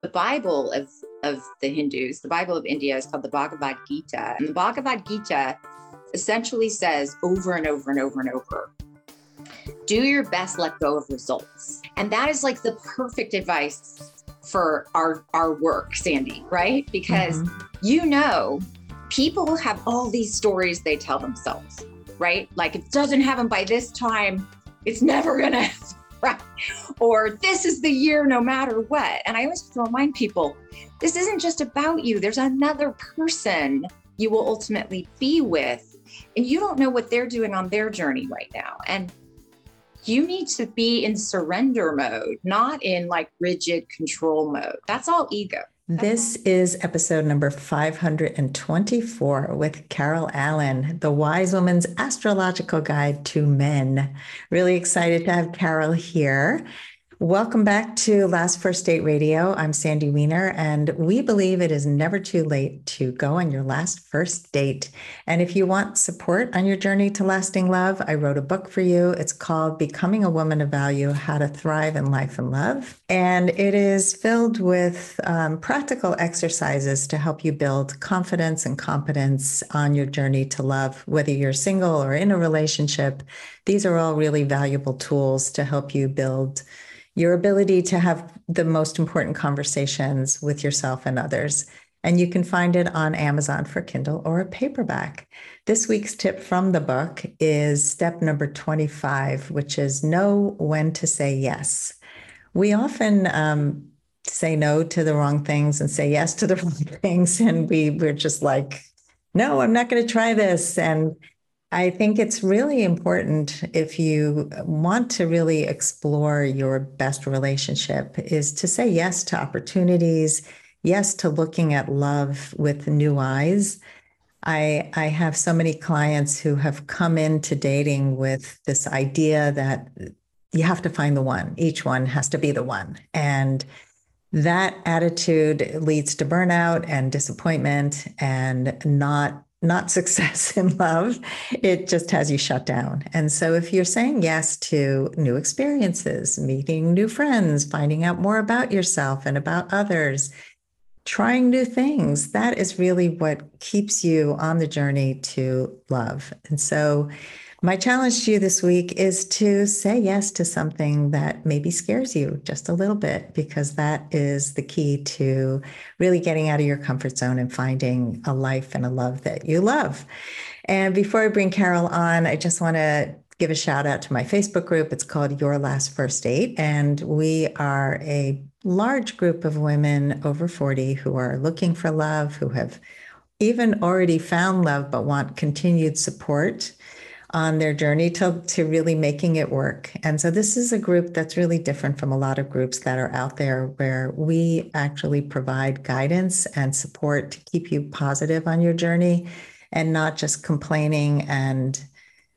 the Bible of, of the Hindus, the Bible of India is called the Bhagavad Gita. And the Bhagavad Gita essentially says over and over and over and over do your best, let go of results. And that is like the perfect advice for our our work, Sandy, right? Because mm-hmm. you know, people have all these stories they tell themselves, right? Like it doesn't happen by this time, it's never gonna right? Or this is the year no matter what. And I always have to remind people this isn't just about you, there's another person you will ultimately be with. And you don't know what they're doing on their journey right now. And you need to be in surrender mode, not in like rigid control mode. That's all ego. This is episode number 524 with Carol Allen, the Wise Woman's Astrological Guide to Men. Really excited to have Carol here. Welcome back to Last First Date Radio. I'm Sandy Weiner, and we believe it is never too late to go on your last first date. And if you want support on your journey to lasting love, I wrote a book for you. It's called Becoming a Woman of Value How to Thrive in Life and Love. And it is filled with um, practical exercises to help you build confidence and competence on your journey to love, whether you're single or in a relationship. These are all really valuable tools to help you build your ability to have the most important conversations with yourself and others. And you can find it on Amazon for Kindle or a paperback. This week's tip from the book is step number 25, which is know when to say yes. We often um, say no to the wrong things and say yes to the wrong things. And we, we're just like, no, I'm not going to try this. And I think it's really important if you want to really explore your best relationship is to say yes to opportunities, yes to looking at love with new eyes. I I have so many clients who have come into dating with this idea that you have to find the one. Each one has to be the one. And that attitude leads to burnout and disappointment and not not success in love. It just has you shut down. And so, if you're saying yes to new experiences, meeting new friends, finding out more about yourself and about others, trying new things, that is really what keeps you on the journey to love. And so, my challenge to you this week is to say yes to something that maybe scares you just a little bit, because that is the key to really getting out of your comfort zone and finding a life and a love that you love. And before I bring Carol on, I just want to give a shout out to my Facebook group. It's called Your Last First Date. And we are a large group of women over 40 who are looking for love, who have even already found love, but want continued support on their journey to, to really making it work. And so this is a group that's really different from a lot of groups that are out there where we actually provide guidance and support to keep you positive on your journey and not just complaining and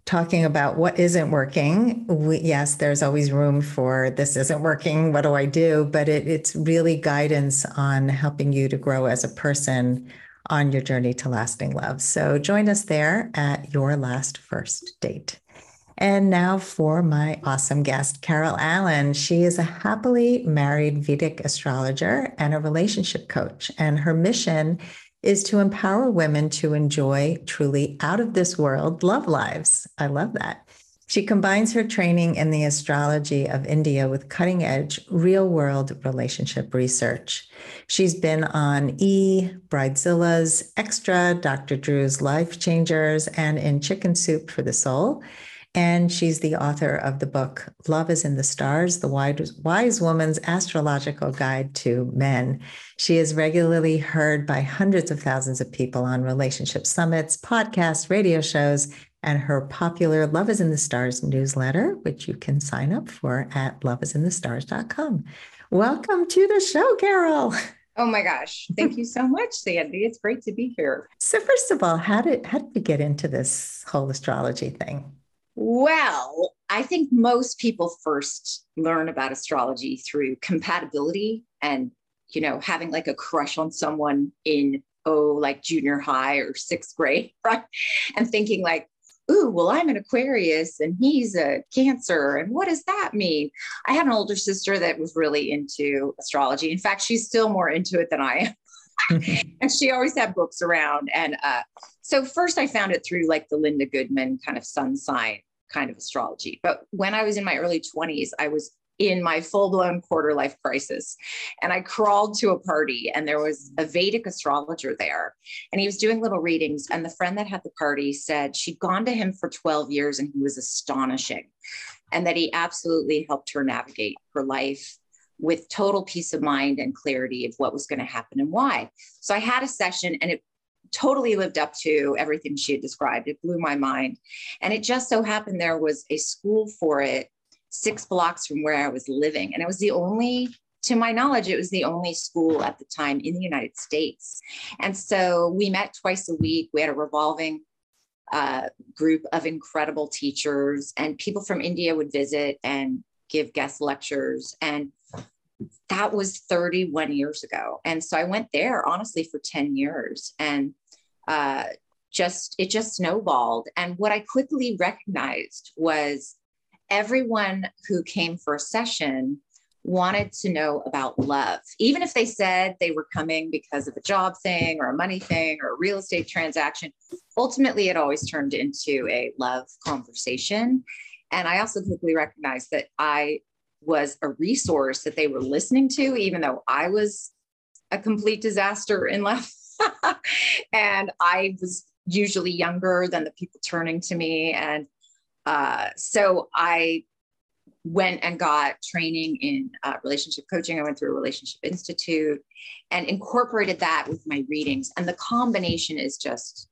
talking about what isn't working. We, yes, there's always room for this isn't working. What do I do? But it, it's really guidance on helping you to grow as a person on your journey to lasting love. So join us there at your last first date. And now for my awesome guest, Carol Allen. She is a happily married Vedic astrologer and a relationship coach. And her mission is to empower women to enjoy truly out of this world love lives. I love that. She combines her training in the astrology of India with cutting edge real world relationship research. She's been on E, Bridezilla's Extra, Dr. Drew's Life Changers, and in Chicken Soup for the Soul. And she's the author of the book Love is in the Stars, the Wise Woman's Astrological Guide to Men. She is regularly heard by hundreds of thousands of people on relationship summits, podcasts, radio shows, and her popular Love is in the Stars newsletter, which you can sign up for at loveisinthestars.com. Welcome to the show, Carol. Oh my gosh. Thank you so much, Sandy. It's great to be here. So first of all, how did how did you get into this whole astrology thing? Well, I think most people first learn about astrology through compatibility and you know having like a crush on someone in oh like junior high or sixth grade right and thinking like ooh, well, I'm an Aquarius and he's a Cancer. And what does that mean? I had an older sister that was really into astrology. In fact, she's still more into it than I am. and she always had books around. And uh, so first I found it through like the Linda Goodman kind of sun sign kind of astrology. But when I was in my early 20s, I was in my full blown quarter life crisis. And I crawled to a party, and there was a Vedic astrologer there, and he was doing little readings. And the friend that had the party said she'd gone to him for 12 years and he was astonishing, and that he absolutely helped her navigate her life with total peace of mind and clarity of what was going to happen and why. So I had a session, and it totally lived up to everything she had described. It blew my mind. And it just so happened there was a school for it six blocks from where I was living. And it was the only, to my knowledge, it was the only school at the time in the United States. And so we met twice a week. We had a revolving uh, group of incredible teachers, and people from India would visit and give guest lectures. And that was 31 years ago. And so I went there honestly for 10 years and uh, just, it just snowballed. And what I quickly recognized was everyone who came for a session wanted to know about love. Even if they said they were coming because of a job thing or a money thing or a real estate transaction, ultimately it always turned into a love conversation. And I also quickly recognized that I was a resource that they were listening to, even though I was a complete disaster in love. and I was usually younger than the people turning to me. And uh, so I went and got training in uh, relationship coaching. I went through a relationship institute and incorporated that with my readings. And the combination is just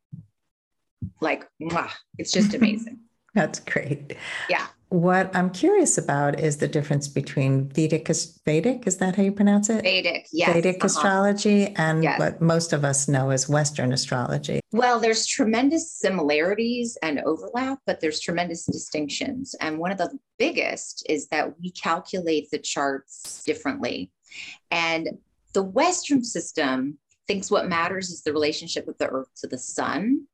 like, mwah, it's just amazing. That's great. Yeah. What I'm curious about is the difference between Vedic, Vedic, is that how you pronounce it? Vedic, yes. Vedic uh-huh. astrology and yes. what most of us know as Western astrology. Well, there's tremendous similarities and overlap, but there's tremendous distinctions. And one of the biggest is that we calculate the charts differently. And the Western system thinks what matters is the relationship of the Earth to the sun.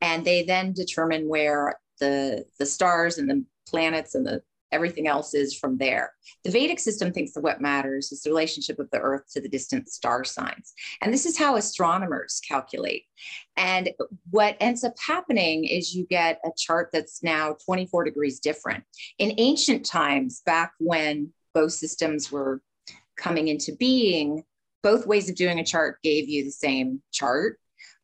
And they then determine where the, the stars and the planets and the everything else is from there. The Vedic system thinks that what matters is the relationship of the Earth to the distant star signs. And this is how astronomers calculate. And what ends up happening is you get a chart that's now 24 degrees different. In ancient times, back when both systems were coming into being, both ways of doing a chart gave you the same chart.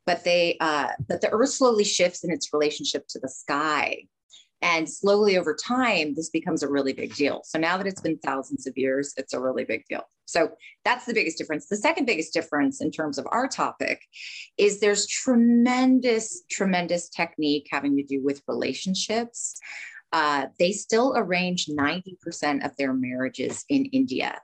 But they, uh, but the Earth slowly shifts in its relationship to the sky, and slowly over time, this becomes a really big deal. So now that it's been thousands of years, it's a really big deal. So that's the biggest difference. The second biggest difference in terms of our topic is there's tremendous, tremendous technique having to do with relationships. Uh, they still arrange 90% of their marriages in India,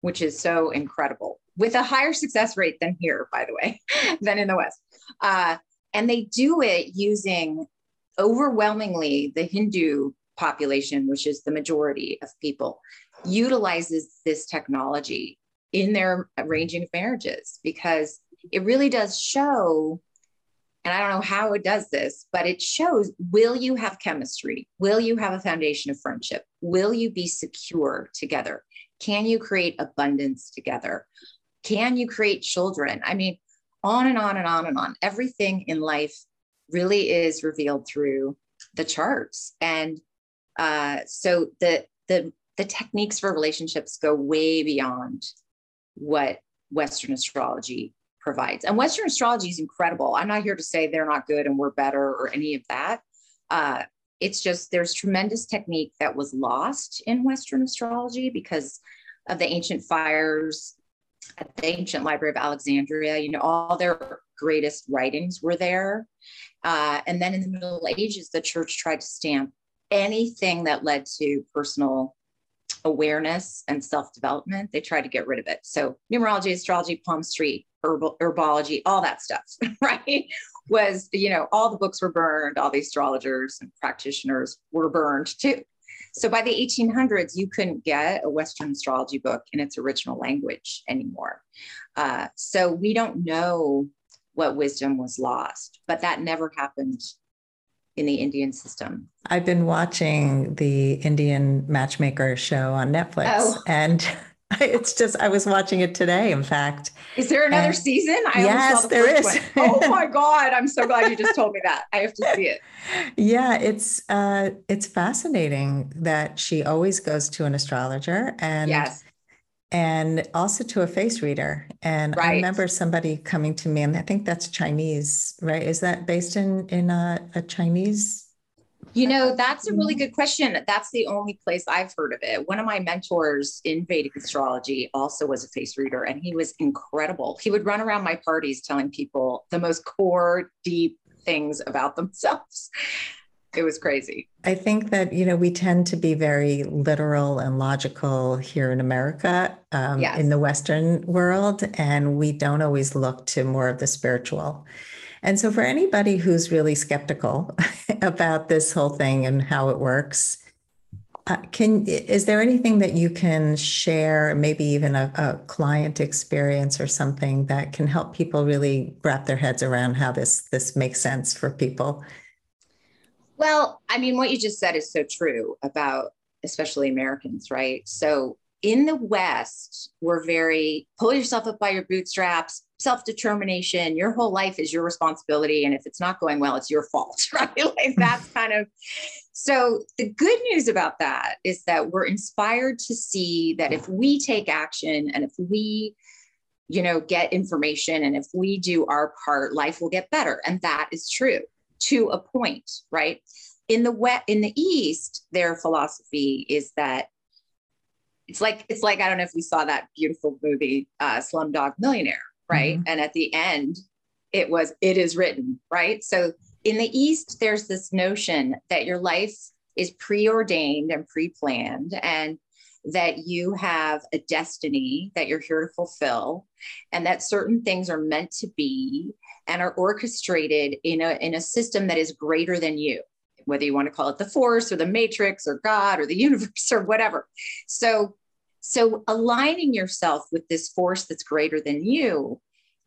which is so incredible, with a higher success rate than here, by the way, than in the West. Uh, and they do it using overwhelmingly the Hindu population, which is the majority of people, utilizes this technology in their arranging of marriages because it really does show and I don't know how it does this, but it shows will you have chemistry? Will you have a foundation of friendship? Will you be secure together? Can you create abundance together? Can you create children? I mean, on and on and on and on. Everything in life really is revealed through the charts. And uh, so the the the techniques for relationships go way beyond what Western astrology provides. And Western astrology is incredible. I'm not here to say they're not good and we're better or any of that. Uh, it's just there's tremendous technique that was lost in Western astrology because of the ancient fires at the ancient library of Alexandria. You know, all their greatest writings were there. Uh, and then in the Middle Ages, the church tried to stamp anything that led to personal awareness and self development. They tried to get rid of it. So, numerology, astrology, palmistry, herbal, herbology, all that stuff, right? Was, you know, all the books were burned, all the astrologers and practitioners were burned too. So by the 1800s, you couldn't get a Western astrology book in its original language anymore. Uh, so we don't know what wisdom was lost, but that never happened in the Indian system. I've been watching the Indian Matchmaker show on Netflix, oh. and it's just I was watching it today. In fact, is there another and season? I yes, the there is. Oh my god! I'm so glad you just told me that. I have to see it. Yeah, it's uh, it's fascinating that she always goes to an astrologer and yes and also to a face reader. And right. I remember somebody coming to me, and I think that's Chinese, right? Is that based in in a, a Chinese? You know, that's a really mm-hmm. good question. That's the only place I've heard of it. One of my mentors in Vedic astrology also was a face reader, and he was incredible. He would run around my parties telling people the most core, deep things about themselves it was crazy. I think that, you know, we tend to be very literal and logical here in America, um, yes. in the Western world, and we don't always look to more of the spiritual. And so, for anybody who's really skeptical about this whole thing and how it works, uh, can is there anything that you can share, maybe even a, a, client experience or something that can help people really wrap their heads around how this this makes sense for people? Well, I mean, what you just said is so true about especially Americans, right? So in the West, we're very pull yourself up by your bootstraps, self determination. Your whole life is your responsibility. And if it's not going well, it's your fault, right? like that's kind of so. The good news about that is that we're inspired to see that if we take action and if we you know get information and if we do our part life will get better and that is true to a point, right? In the wet in the East, their philosophy is that it's like it's like I don't know if we saw that beautiful movie uh, Slumdog Millionaire, right? Mm-hmm. And at the end, it was it is written, right? So in the East, there's this notion that your life is preordained and pre-planned, and that you have a destiny that you're here to fulfill, and that certain things are meant to be, and are orchestrated in a, in a system that is greater than you, whether you want to call it the force or the matrix or God or the universe or whatever. So, so aligning yourself with this force that's greater than you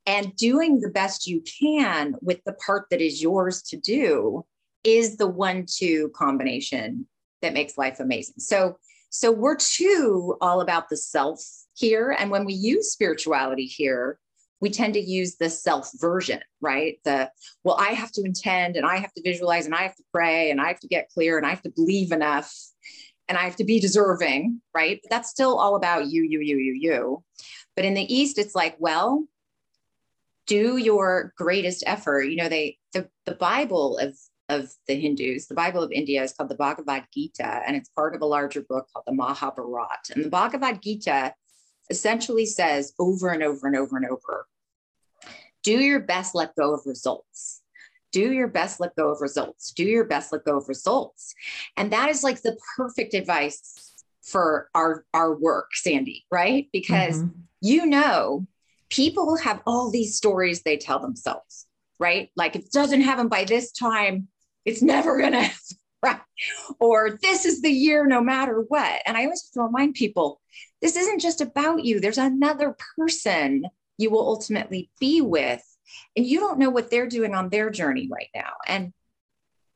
and doing the best you can with the part that is yours to do is the one two combination that makes life amazing. So, so we're too all about the self here. And when we use spirituality here, we tend to use the self version, right? The, well, I have to intend and I have to visualize and I have to pray and I have to get clear and I have to believe enough and I have to be deserving, right? But that's still all about you, you, you, you, you. But in the East, it's like, well, do your greatest effort. You know, they, the, the Bible of, of the Hindus, the Bible of India is called the Bhagavad Gita, and it's part of a larger book called the Mahabharata. And the Bhagavad Gita essentially says over and over and over and over do your best, let go of results. Do your best, let go of results. Do your best, let go of results. And that is like the perfect advice for our, our work, Sandy, right? Because mm-hmm. you know, people have all these stories they tell themselves, right? Like if it doesn't happen by this time, it's never going to happen, right? Or this is the year no matter what. And I always have to remind people this isn't just about you, there's another person you will ultimately be with. And you don't know what they're doing on their journey right now. And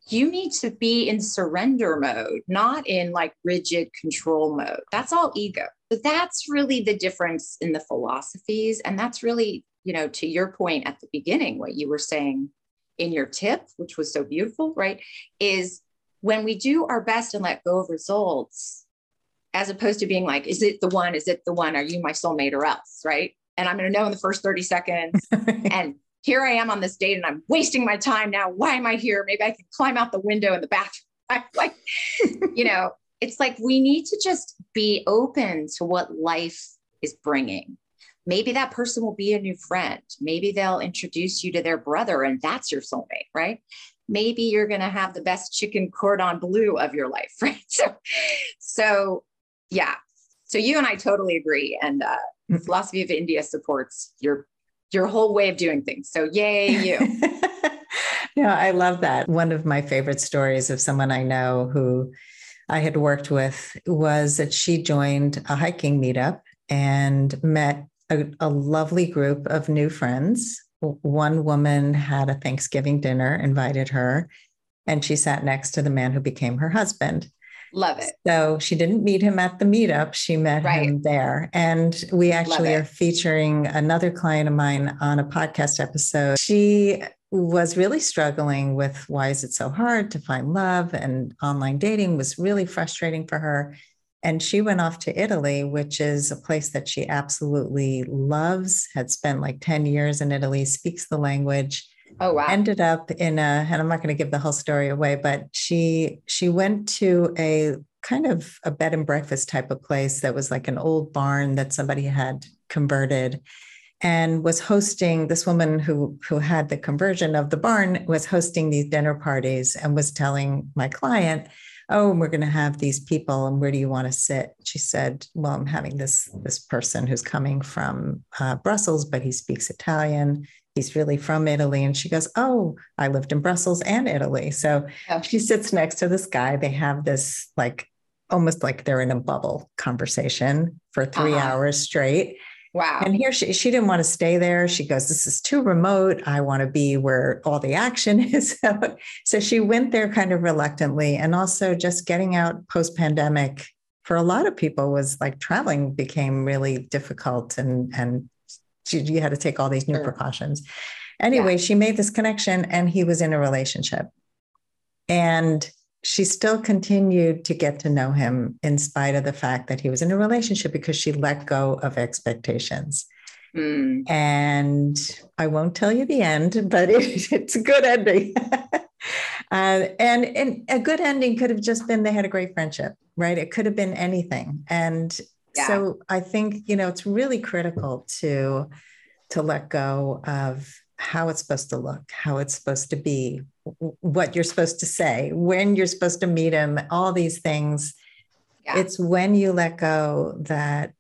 you need to be in surrender mode, not in like rigid control mode. That's all ego. But that's really the difference in the philosophies. And that's really, you know, to your point at the beginning, what you were saying in your tip, which was so beautiful, right? Is when we do our best and let go of results, as opposed to being like, is it the one? Is it the one? Are you my soulmate or else? Right. And I'm going to know in the first 30 seconds. and here I am on this date and I'm wasting my time now. Why am I here? Maybe I can climb out the window in the bathroom. I, like, you know, it's like we need to just be open to what life is bringing. Maybe that person will be a new friend. Maybe they'll introduce you to their brother and that's your soulmate, right? Maybe you're going to have the best chicken cordon bleu of your life, right? So, so yeah. So you and I totally agree. And uh, the philosophy of India supports your your whole way of doing things. So yay you. yeah, I love that. One of my favorite stories of someone I know who I had worked with was that she joined a hiking meetup and met a, a lovely group of new friends. One woman had a Thanksgiving dinner, invited her, and she sat next to the man who became her husband. Love it. So she didn't meet him at the meetup. She met right. him there. And we actually are featuring another client of mine on a podcast episode. She was really struggling with why is it so hard to find love and online dating was really frustrating for her. And she went off to Italy, which is a place that she absolutely loves, had spent like 10 years in Italy, speaks the language Oh wow. Ended up in a, and I'm not going to give the whole story away, but she she went to a kind of a bed and breakfast type of place that was like an old barn that somebody had converted and was hosting this woman who who had the conversion of the barn was hosting these dinner parties and was telling my client oh we're going to have these people and where do you want to sit she said well i'm having this this person who's coming from uh, brussels but he speaks italian he's really from Italy. And she goes, Oh, I lived in Brussels and Italy. So oh. she sits next to this guy. They have this like almost like they're in a bubble conversation for 3 uh-huh. hours straight. Wow. And here she, she didn't want to stay there. She goes, This is too remote. I want to be where all the action is. so she went there kind of reluctantly. And also just getting out post pandemic for a lot of people was like traveling became really difficult and, and she, you had to take all these new sure. precautions. Anyway, yeah. she made this connection and he was in a relationship. And she still continued to get to know him in spite of the fact that he was in a relationship because she let go of expectations. Mm. And I won't tell you the end, but it, it's a good ending. uh, and, and a good ending could have just been they had a great friendship, right? It could have been anything. And yeah. So I think, you know, it's really critical to to let go of how it's supposed to look, how it's supposed to be, what you're supposed to say, when you're supposed to meet him, all these things. Yeah. It's when you let go that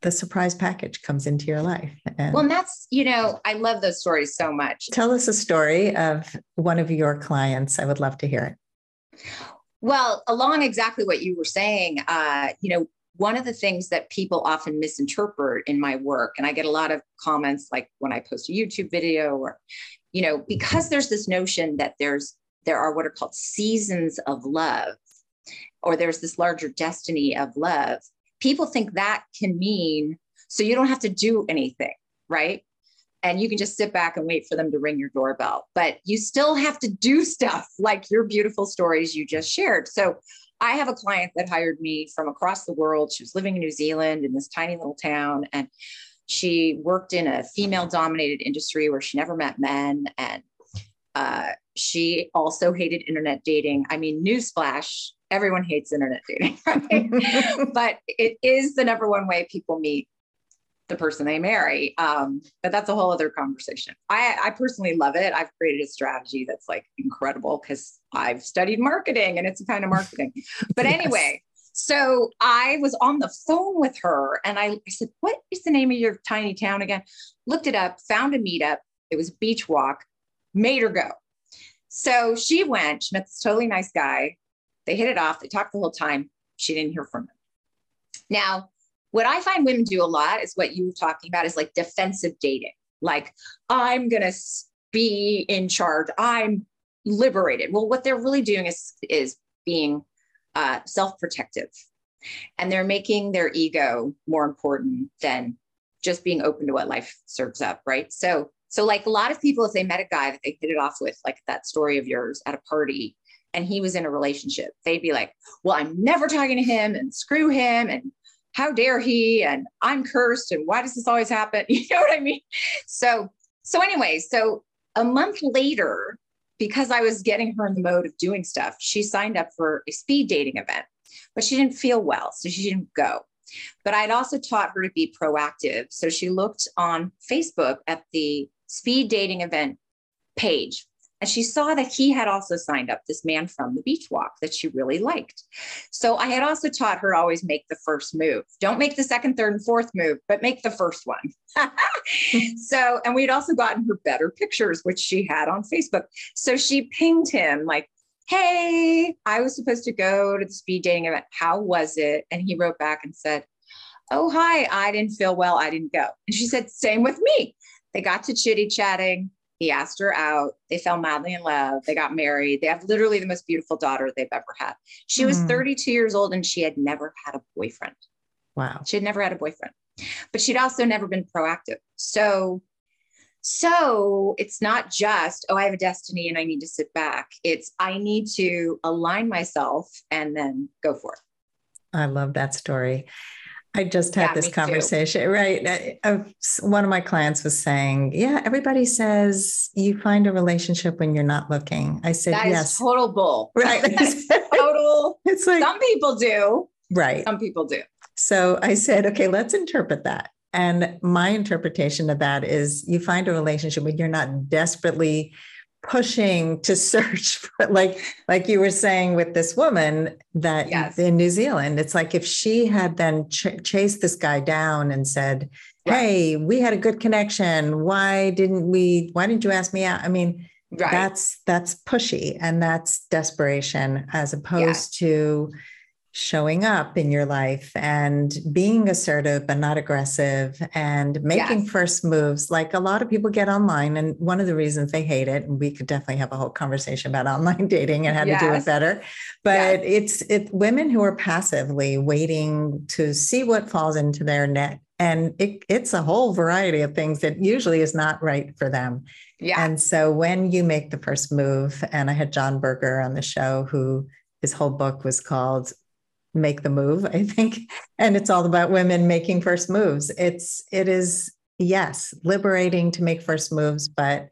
the surprise package comes into your life. And well, and that's, you know, I love those stories so much. Tell us a story of one of your clients. I would love to hear it. Well, along exactly what you were saying, uh, you know, one of the things that people often misinterpret in my work, and I get a lot of comments like when I post a YouTube video or, you know, because there's this notion that there's there are what are called seasons of love, or there's this larger destiny of love. People think that can mean so you don't have to do anything, right? And you can just sit back and wait for them to ring your doorbell. But you still have to do stuff like your beautiful stories you just shared. So I have a client that hired me from across the world. She was living in New Zealand in this tiny little town. And she worked in a female dominated industry where she never met men. And uh, she also hated internet dating. I mean, newsflash, everyone hates internet dating, right? but it is the number one way people meet the person they marry. Um, but that's a whole other conversation. I, I personally love it. I've created a strategy that's like incredible because I've studied marketing and it's a kind of marketing. But anyway, so I was on the phone with her and I, I said, What is the name of your tiny town again? Looked it up, found a meetup. It was beach walk, made her go. So she went, she met this totally nice guy. They hit it off. They talked the whole time. She didn't hear from him. Now, what I find women do a lot is what you were talking about is like defensive dating. Like, I'm going to be in charge. I'm liberated. Well, what they're really doing is, is being uh, self protective. And they're making their ego more important than just being open to what life serves up. Right. So, so like a lot of people, if they met a guy that they hit it off with, like that story of yours at a party, and he was in a relationship, they'd be like, well, I'm never talking to him and screw him. And how dare he? And i'm cursed and why does this always happen? You know what i mean? So so anyway so a month later because i was getting her in the mode of doing stuff she signed up for a speed dating event but she didn't feel well so she didn't go. But i'd also taught her to be proactive so she looked on facebook at the speed dating event page and she saw that he had also signed up this man from the beach walk that she really liked. So I had also taught her always make the first move. Don't make the second, third, and fourth move, but make the first one. so, and we'd also gotten her better pictures, which she had on Facebook. So she pinged him like, Hey, I was supposed to go to the speed dating event. How was it? And he wrote back and said, Oh, hi, I didn't feel well. I didn't go. And she said, Same with me. They got to chitty chatting He asked her out. They fell madly in love. They got married. They have literally the most beautiful daughter they've ever had. She was Mm. 32 years old and she had never had a boyfriend. Wow. She had never had a boyfriend, but she'd also never been proactive. So, so it's not just, oh, I have a destiny and I need to sit back. It's I need to align myself and then go for it. I love that story. I just had Yeah, this me too. conversation, right? Uh, uh, I- I- one of my clients was saying, Yeah, everybody says you find a relationship when you're not looking. I said, That Yes. total bull. Right. Total. it's like, Some people do. right. Some people do. So I said, okay, let's interpret that. And my interpretation of that is you find a relationship when you're not desperately pushing to search for like like you were saying with this woman that Yes. in New Zealand it's like if she had then ch- chased this guy down and said Right. hey we had a good connection why didn't we why didn't you ask me out i mean Right. that's that's pushy and that's desperation as opposed to showing up in your life and being assertive but not aggressive and making Yes. first moves like a lot of people get online and one of the reasons they hate it and we could definitely have a whole conversation about online dating and how to do it better but it's it's women who are passively waiting to see what falls into their net and it, it's a whole variety of things that usually is not right for them yeah. and so when you make the first move, and I had John Berger on the show, who his whole book was called Make the Move, I think. And it's all about women making first moves. It's, it is, yes, liberating to make first moves, but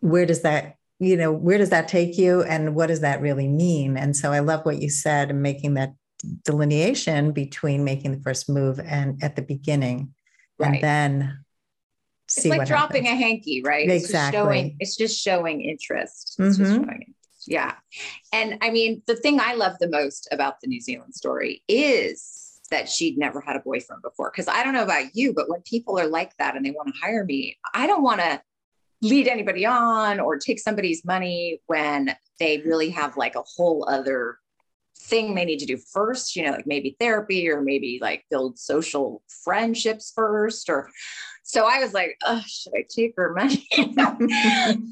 where does that, you know, where does that take you? And what does that really mean? And so I love what you said and making that delineation between making the first move and at the beginning. Right. And then it's like dropping happens. a hanky, right? It's just Exactly. showing, it's just showing interest. It's just Mhm. showing. Yeah. And I mean, the thing I love the most about the New Zealand story is that she'd never had a boyfriend before. Cause I don't know about you, but when people are like that and they want to hire me, I don't want to lead anybody on or take somebody's money when they really have like a whole other thing they need to do first, you know, like maybe therapy or maybe like build social friendships first or so I was like, oh, should I take her money?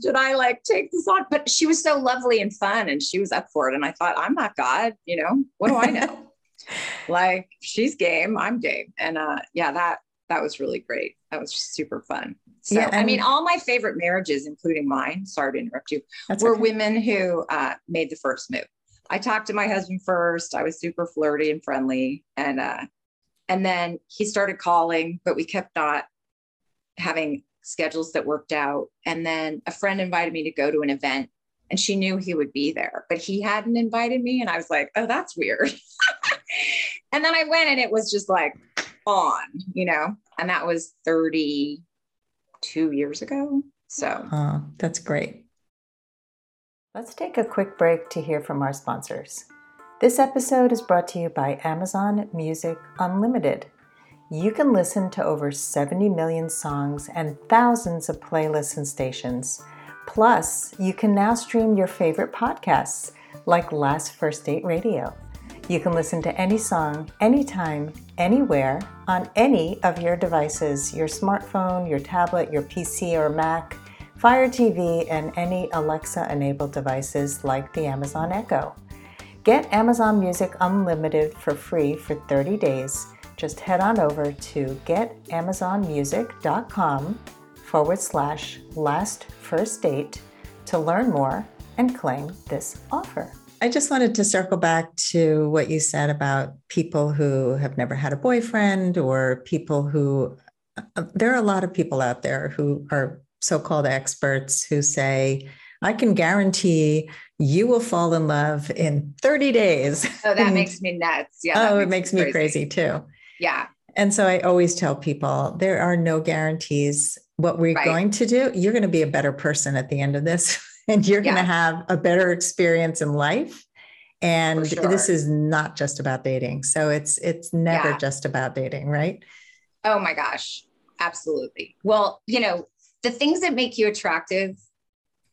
should I like take this on? But she was so lovely and fun and she was up for it. And I thought, I'm not God, you know, what do I know? like she's game, I'm game. And uh yeah, that that was really great. That was super fun. So Yeah, I mean, all my favorite marriages, including mine, sorry to interrupt you, were okay. women who uh, made the first move. I talked to my husband first. I was super flirty and friendly, and uh, and then he started calling, but we kept not having schedules that worked out. And then a friend invited me to go to an event, and she knew he would be there, but he hadn't invited me, and I was like, oh, that's weird. and then I went, and it was just like on, you know, and that was thirty two years ago. So. Oh, that's great. Let's take a quick break to hear from our sponsors. This episode is brought to you by Amazon Music Unlimited. You can listen to over 70 million songs and thousands of playlists and stations. Plus, you can now stream your favorite podcasts like Last First Date Radio. You can listen to any song, anytime, anywhere, on any of your devices your smartphone, your tablet, your PC or Mac, Fire TV, and any Alexa enabled devices like the Amazon Echo. Get Amazon Music Unlimited for free for 30 days. Just head on over to getamazonmusic.com forward slash last first date to learn more and claim this offer. I just wanted to circle back to what you said about people who have never had a boyfriend or people who, uh, there are a lot of people out there who are so called experts who say, I can guarantee you will fall in love in 30 days. Oh, that And- makes me nuts. Yeah. that oh, it makes me crazy. crazy too. Yeah. And so I always tell people there are no guarantees. What we're Right. going to do, you're going to be a better person at the end of this, and you're going to have a better experience in life. And For this is not just about dating. So it's it's never Yeah. just about dating, right? Oh my gosh. Absolutely. Well, you know, the things that make you attractive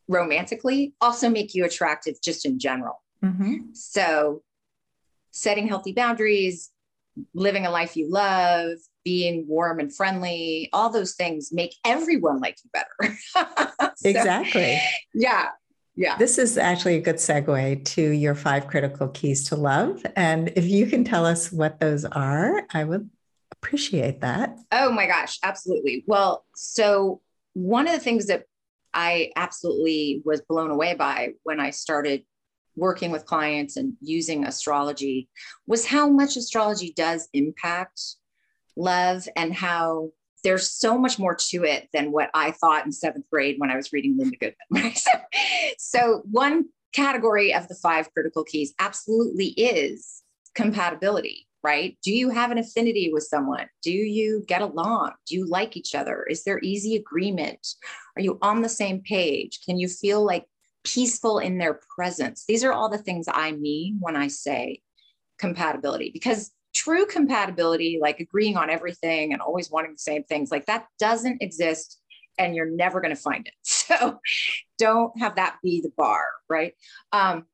romantically also make you attractive just in general. Mm-hmm. So, setting healthy boundaries, living a life you love, being warm and friendly, all those things make everyone like you better. so, exactly. Yeah. Yeah. This is actually a good segue to your five critical keys to love. And if you can tell us what those are, I would appreciate that. Oh my gosh, absolutely. Well, so one of the things that I absolutely was blown away by when I started working with clients and using astrology was how much astrology does impact love and how there's so much more to it than what I thought in seventh grade when I was reading Linda Goodman. So, one category of the five critical keys absolutely is compatibility right? Do you have an affinity with someone? Do you get along? Do you like each other? Is there easy agreement? Are you on the same page? Can you feel like peaceful in their presence? These are all the things I mean when I say compatibility because true compatibility, like agreeing on everything and always wanting the same things, like that doesn't exist and you're never going to find it. So don't have that be the bar, right? Um,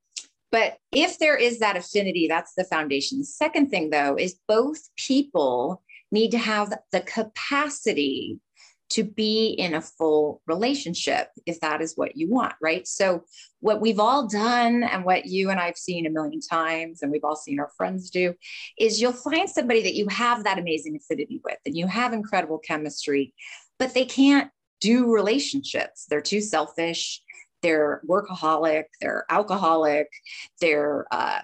but if there is that affinity, that's the foundation. Second thing, though, is both people need to have the capacity to be in a full relationship if that is what you want, right? So, what we've all done and what you and I've seen a million times, and we've all seen our friends do, is you'll find somebody that you have that amazing affinity with and you have incredible chemistry, but they can't do relationships. They're too selfish they're workaholic, they're alcoholic, they're uh,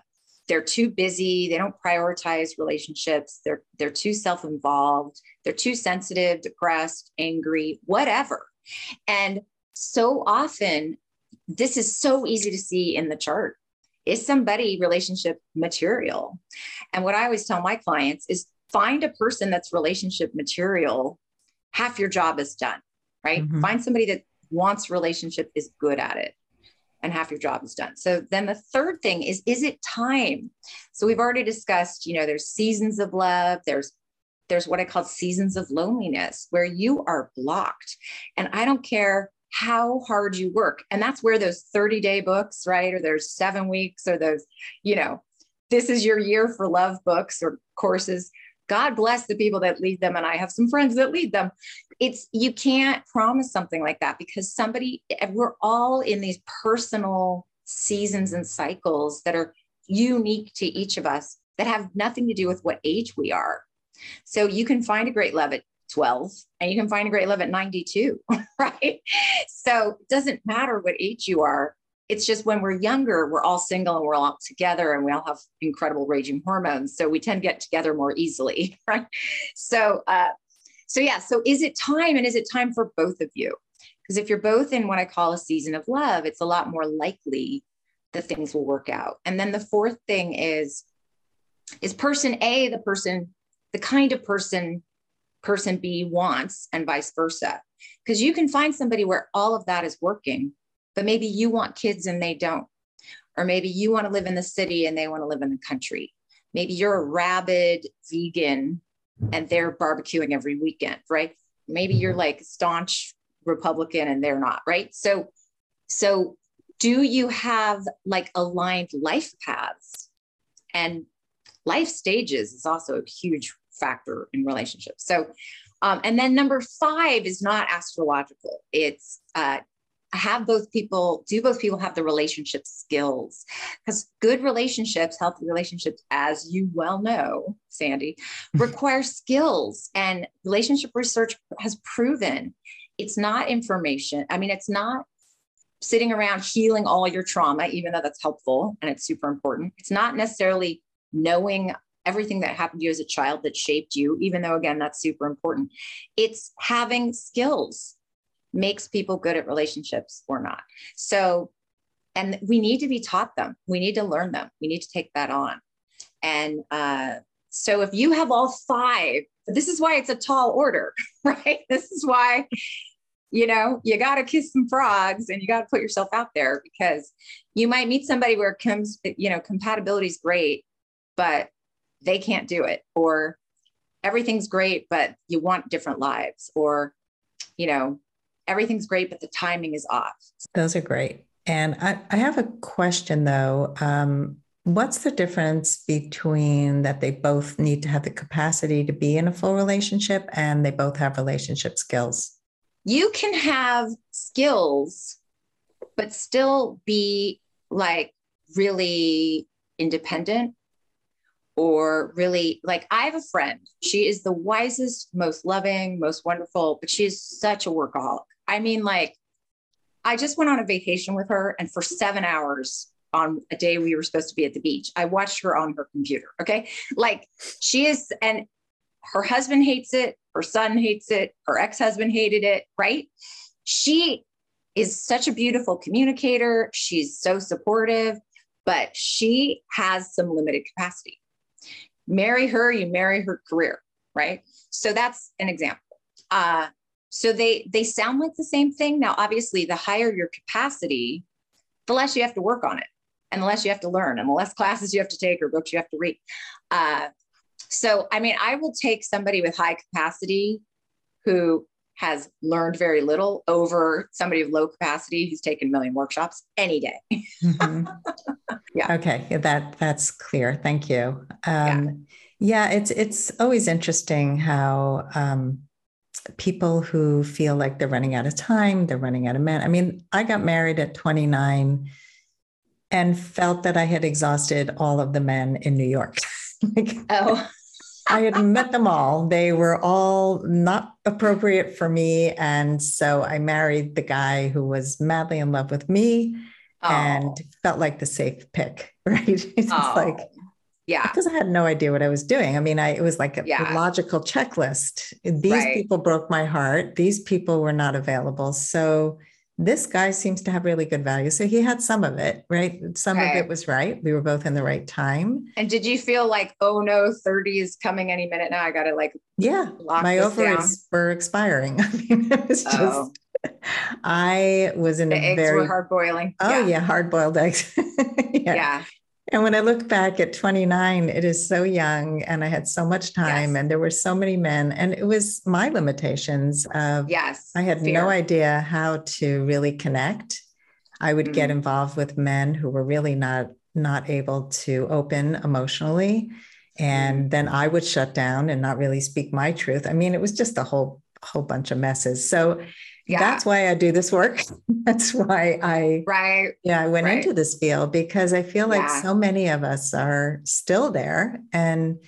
they're too busy, they don't prioritize relationships, they're they're too self-involved, they're too sensitive, depressed, angry, whatever. And so often this is so easy to see in the chart. Is somebody relationship material? And what I always tell my clients is find a person that's relationship material, half your job is done, right? Mm-hmm. Find somebody that wants relationship is good at it and half your job is done. So then the third thing is is it time? So we've already discussed, you know, there's seasons of love, there's there's what I call seasons of loneliness where you are blocked. And I don't care how hard you work. And that's where those 30-day books, right? Or there's 7 weeks or those, you know, this is your year for love books or courses. God bless the people that lead them. And I have some friends that lead them. It's you can't promise something like that because somebody we're all in these personal seasons and cycles that are unique to each of us that have nothing to do with what age we are. So you can find a great love at 12 and you can find a great love at 92 right? So it doesn't matter what age you are it's just when we're younger we're all single and we're all together and we all have incredible raging hormones so we tend to get together more easily right so uh, so, yeah, so is it time and is it time for both of you? Because if you're both in what I call a season of love, it's a lot more likely that things will work out. And then the fourth thing is is person A the person the kind of person person B wants and vice versa. Because you can find somebody where all of that is working, but maybe you want kids and they don't. Or maybe you want to live in the city and they want to live in the country. Maybe you're a rabid vegan and they're barbecuing every weekend, right? Maybe you're like staunch Republican and they're not, right? So, so do you have like aligned life paths? And life stages is also a huge factor in relationships. So, um, and then number five is not astrological. It's uh, have both people do both people have the relationship skills? Because good relationships healthy relationships as you well know sandy require skills and relationship research has proven it's not information i mean it's not sitting around healing all your trauma even though that's helpful and it's super important. It's not necessarily knowing everything that happened to you as a child that shaped you even though again that's super important. It's having skills makes people good at relationships or not. So, and we need to be taught them. We need to learn them. We need to take that on. And uh, so, if you have all five, this is why it's a tall order, right? This is why, you know, you got to kiss some frogs and you got to put yourself out there because you might meet somebody where comes, you know, compatibility is great, but they can't do it, or everything's great, but you want different lives, or, you know, everything's great, but the timing is off. Those are great. And I, I have a question though. Um, what's the difference between that they both need to have the capacity to be in a full relationship and they both have relationship skills? You can have skills, but still be like really independent or really like I have a friend. She is the wisest, most loving, most wonderful, but she is such a workaholic. I mean, like, I just went on a vacation with her, and for seven hours on a day we were supposed to be at the beach, I watched her on her computer. Okay. Like, she is, and her husband hates it, her son hates it, her ex husband hated it, right? She is such a beautiful communicator. She's so supportive, but she has some limited capacity marry her, you marry her career, right? So that's an example. Uh, so they they sound like the same thing. Now, obviously, the higher your capacity, the less you have to work on it, and the less you have to learn, and the less classes you have to take or books you have to read. Uh, so, I mean, I will take somebody with high capacity who has learned very little over somebody of low capacity who's taken a million workshops any day. mm-hmm. yeah. Okay, that that's clear. Thank you. Um, yeah. yeah. it's it's always interesting how um, people who feel like they're running out of time, they're running out of men. I mean, I got married at 29 and felt that I had exhausted all of the men in New York. like, oh. I had met them all. They were all not appropriate for me. And so I married the guy who was madly in love with me oh. and felt like the safe pick, right? It's oh. like, yeah. Because I had no idea what I was doing. I mean, I it was like a yeah. logical checklist. These right. people broke my heart. These people were not available. So this guy seems to have really good value. So he had some of it, right? Some okay. of it was right. We were both in the right time. And did you feel like, oh no, 30 is coming any minute now? I got to like, yeah, my ovaries were expiring. I mean, it was oh. just, oh. I was in the a eggs very were hard boiling. Oh yeah, yeah hard boiled eggs. yeah. yeah. And when I look back at 29, it is so young and I had so much time yes. and there were so many men and it was my limitations of yes. I had fear. no idea how to really connect. I would mm-hmm. get involved with men who were really not not able to open emotionally and mm-hmm. then I would shut down and not really speak my truth. I mean, it was just a whole whole bunch of messes. So yeah. that's why I do this work. that's why I right. Yeah, I went right. into this field because I feel like yeah. so many of us are still there and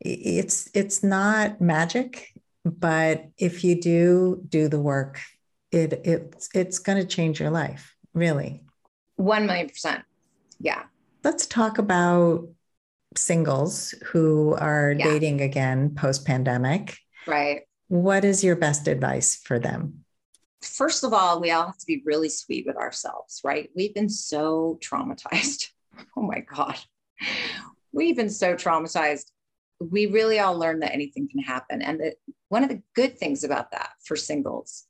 it's it's not magic, but if you do do the work, it it's it's going to change your life, really. 1 million percent. Yeah. Let's talk about singles who are yeah. dating again post pandemic. Right. What is your best advice for them? First of all, we all have to be really sweet with ourselves, right? We've been so traumatized. oh my God. We've been so traumatized. We really all learned that anything can happen. And that one of the good things about that for singles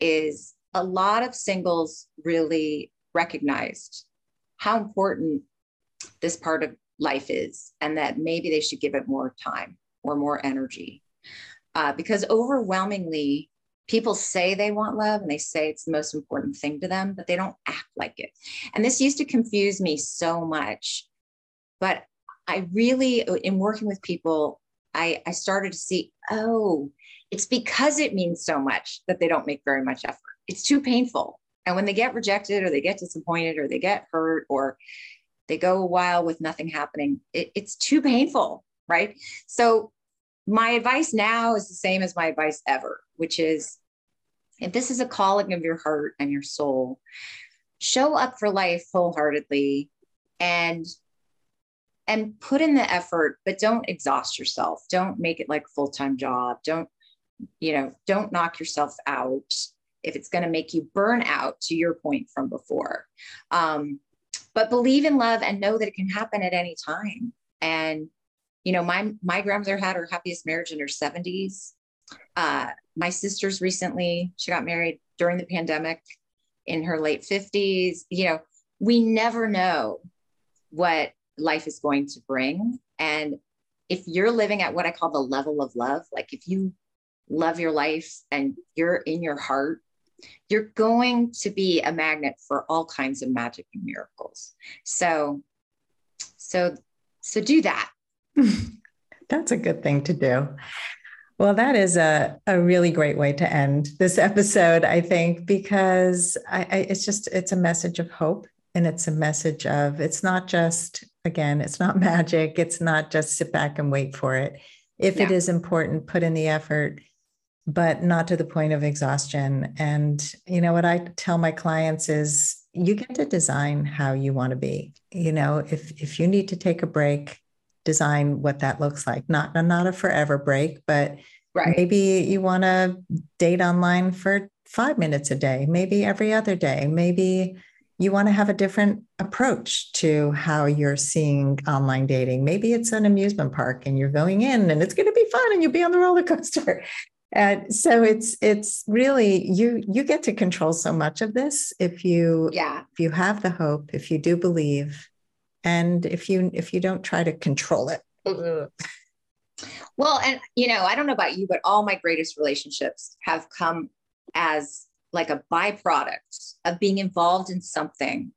is a lot of singles really recognized how important this part of life is and that maybe they should give it more time or more energy. Uh, because overwhelmingly, people say they want love and they say it's the most important thing to them, but they don't act like it. And this used to confuse me so much. But I really, in working with people, I, I started to see, oh, it's because it means so much that they don't make very much effort. It's too painful. And when they get rejected or they get disappointed or they get hurt or they go a while with nothing happening, it, it's too painful, right? So my advice now is the same as my advice ever, which is if this is a calling of your heart and your soul, show up for life wholeheartedly and and put in the effort, but don't exhaust yourself. Don't make it like a full-time job. Don't, you know, don't knock yourself out if it's going to make you burn out to your point from before. Um, but believe in love and know that it can happen at any time. And you know, my my grandmother had her happiest marriage in her 70s. Uh, my sister's recently, she got married during the pandemic in her late 50s. You know, we never know what life is going to bring. And if you're living at what I call the level of love, like if you love your life and you're in your heart, you're going to be a magnet for all kinds of magic and miracles. So So, so do that. That's a good thing to do. Well, that is a, a really great way to end this episode, I think, because I, I, it's just it's a message of hope and it's a message of it's not just again, it's not magic. It's not just sit back and wait for it. If yeah. it is important, put in the effort, but not to the point of exhaustion. And you know what I tell my clients is you get to design how you want to be. You know, if if you need to take a break, design what that looks like. Not not a forever break, but right. maybe you want to date online for five minutes a day, maybe every other day, maybe you want to have a different approach to how you're seeing online dating. Maybe it's an amusement park and you're going in and it's going to be fun and you'll be on the roller coaster. And so it's it's really you you get to control so much of this if you yeah if you have the hope if you do believe and if you if you don't try to control it. Mm-hmm. Well and you know i don't know about you but all my greatest relationships have come as like a byproduct of being involved in something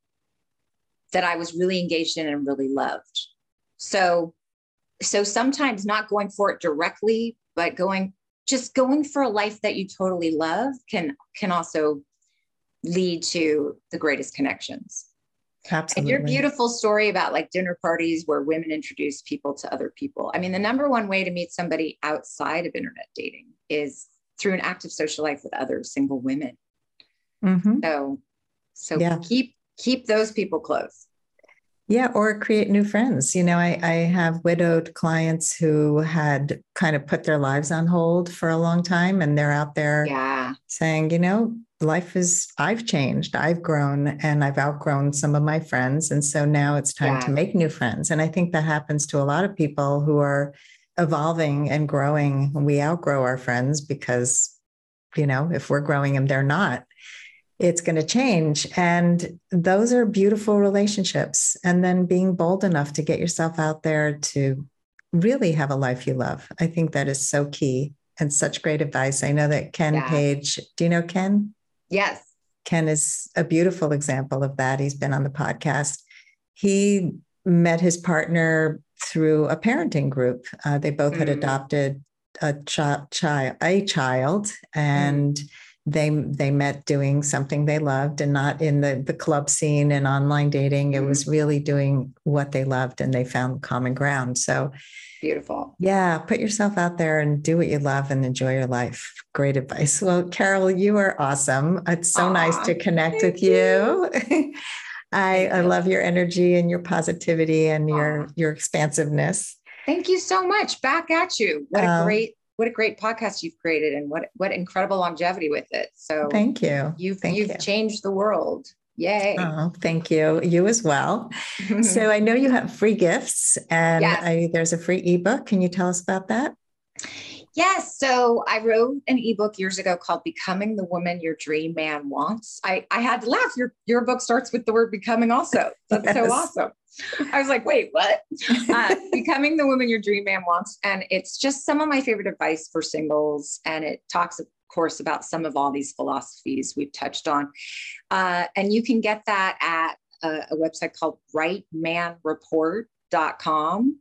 that i was really engaged in and really loved. So so sometimes not going for it directly but going just going for a life that you totally love can can also lead to the greatest connections Absolutely. And your beautiful story about like dinner parties where women introduce people to other people. I mean, the number one way to meet somebody outside of internet dating is through an active social life with other single women. Mm-hmm. So, so yeah. keep keep those people close. Yeah, or create new friends. You know, I, I have widowed clients who had kind of put their lives on hold for a long time and they're out there yeah. saying, you know, life is i've changed i've grown and i've outgrown some of my friends and so now it's time yeah. to make new friends and i think that happens to a lot of people who are evolving and growing we outgrow our friends because you know if we're growing and they're not it's going to change and those are beautiful relationships and then being bold enough to get yourself out there to really have a life you love i think that is so key and such great advice i know that ken yeah. page do you know ken Yes. Ken is a beautiful example of that. He's been on the podcast. He met his partner through a parenting group. Uh, they both mm. had adopted a child, child, a child, and mm. They they met doing something they loved, and not in the the club scene and online dating. It mm. was really doing what they loved, and they found common ground. So Beautiful. Yeah. Put yourself out there and do what you love and enjoy your life. Great advice. Well, Carol, you are awesome. It's so Aww, nice to connect with you. you. I, I love your energy and your positivity and Aww. your your expansiveness. Thank you so much. Back at you. What a um, great what a great podcast you've created and what what incredible longevity with it. So thank you. You've thank you've you. changed the world. Yay. Oh, thank you. You as well. so I know you have free gifts and yes. I, there's a free ebook. Can you tell us about that? Yes. So I wrote an ebook years ago called Becoming the Woman Your Dream Man Wants. I, I had to laugh. Your, your book starts with the word becoming also. That's yes. so awesome. I was like, wait, what? Uh, becoming the woman your dream man wants. And it's just some of my favorite advice for singles. And it talks of course, about some of all these philosophies we've touched on. Uh, and you can get that at a, a website called rightmanreport.com.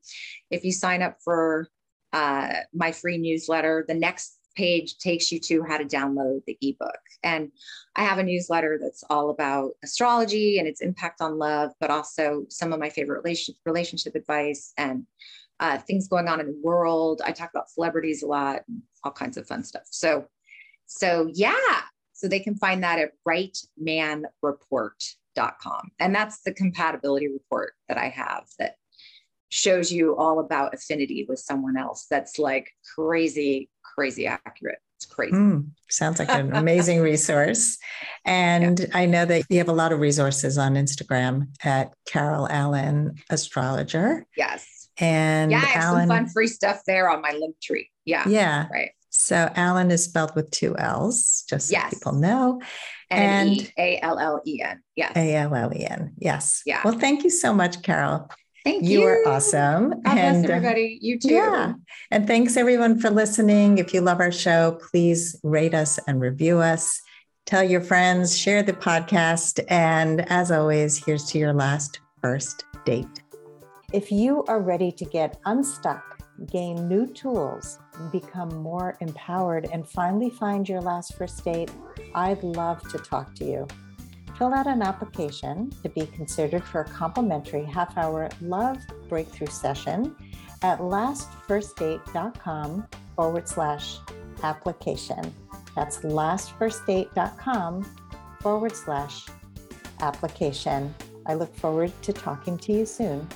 If you sign up for uh, my free newsletter, the next page takes you to how to download the ebook. And I have a newsletter that's all about astrology and its impact on love, but also some of my favorite relationship, advice and uh, things going on in the world. I talk about celebrities a lot, all kinds of fun stuff. So so, yeah, so they can find that at rightmanreport.com. And that's the compatibility report that I have that shows you all about affinity with someone else. That's like crazy, crazy accurate. It's crazy. Mm, sounds like an amazing resource. And yeah. I know that you have a lot of resources on Instagram at Carol Allen Astrologer. Yes. And yeah, I have Allen, some fun free stuff there on my Linktree. Yeah. Yeah. Right. So Allen is spelled with two L's, just so yes. people know. And A L L E N. Yes. A L L E N. Yes. Yeah. Well, thank you so much, Carol. Thank you. You are awesome. God and bless uh, everybody. You too. Yeah. And thanks everyone for listening. If you love our show, please rate us and review us. Tell your friends, share the podcast. And as always, here's to your last first date. If you are ready to get unstuck, gain new tools, become more empowered, and finally find your last first date, I'd love to talk to you. Fill out an application to be considered for a complimentary half hour love breakthrough session at lastfirstdate.com forward slash application. That's lastfirstdate.com forward slash application. I look forward to talking to you soon.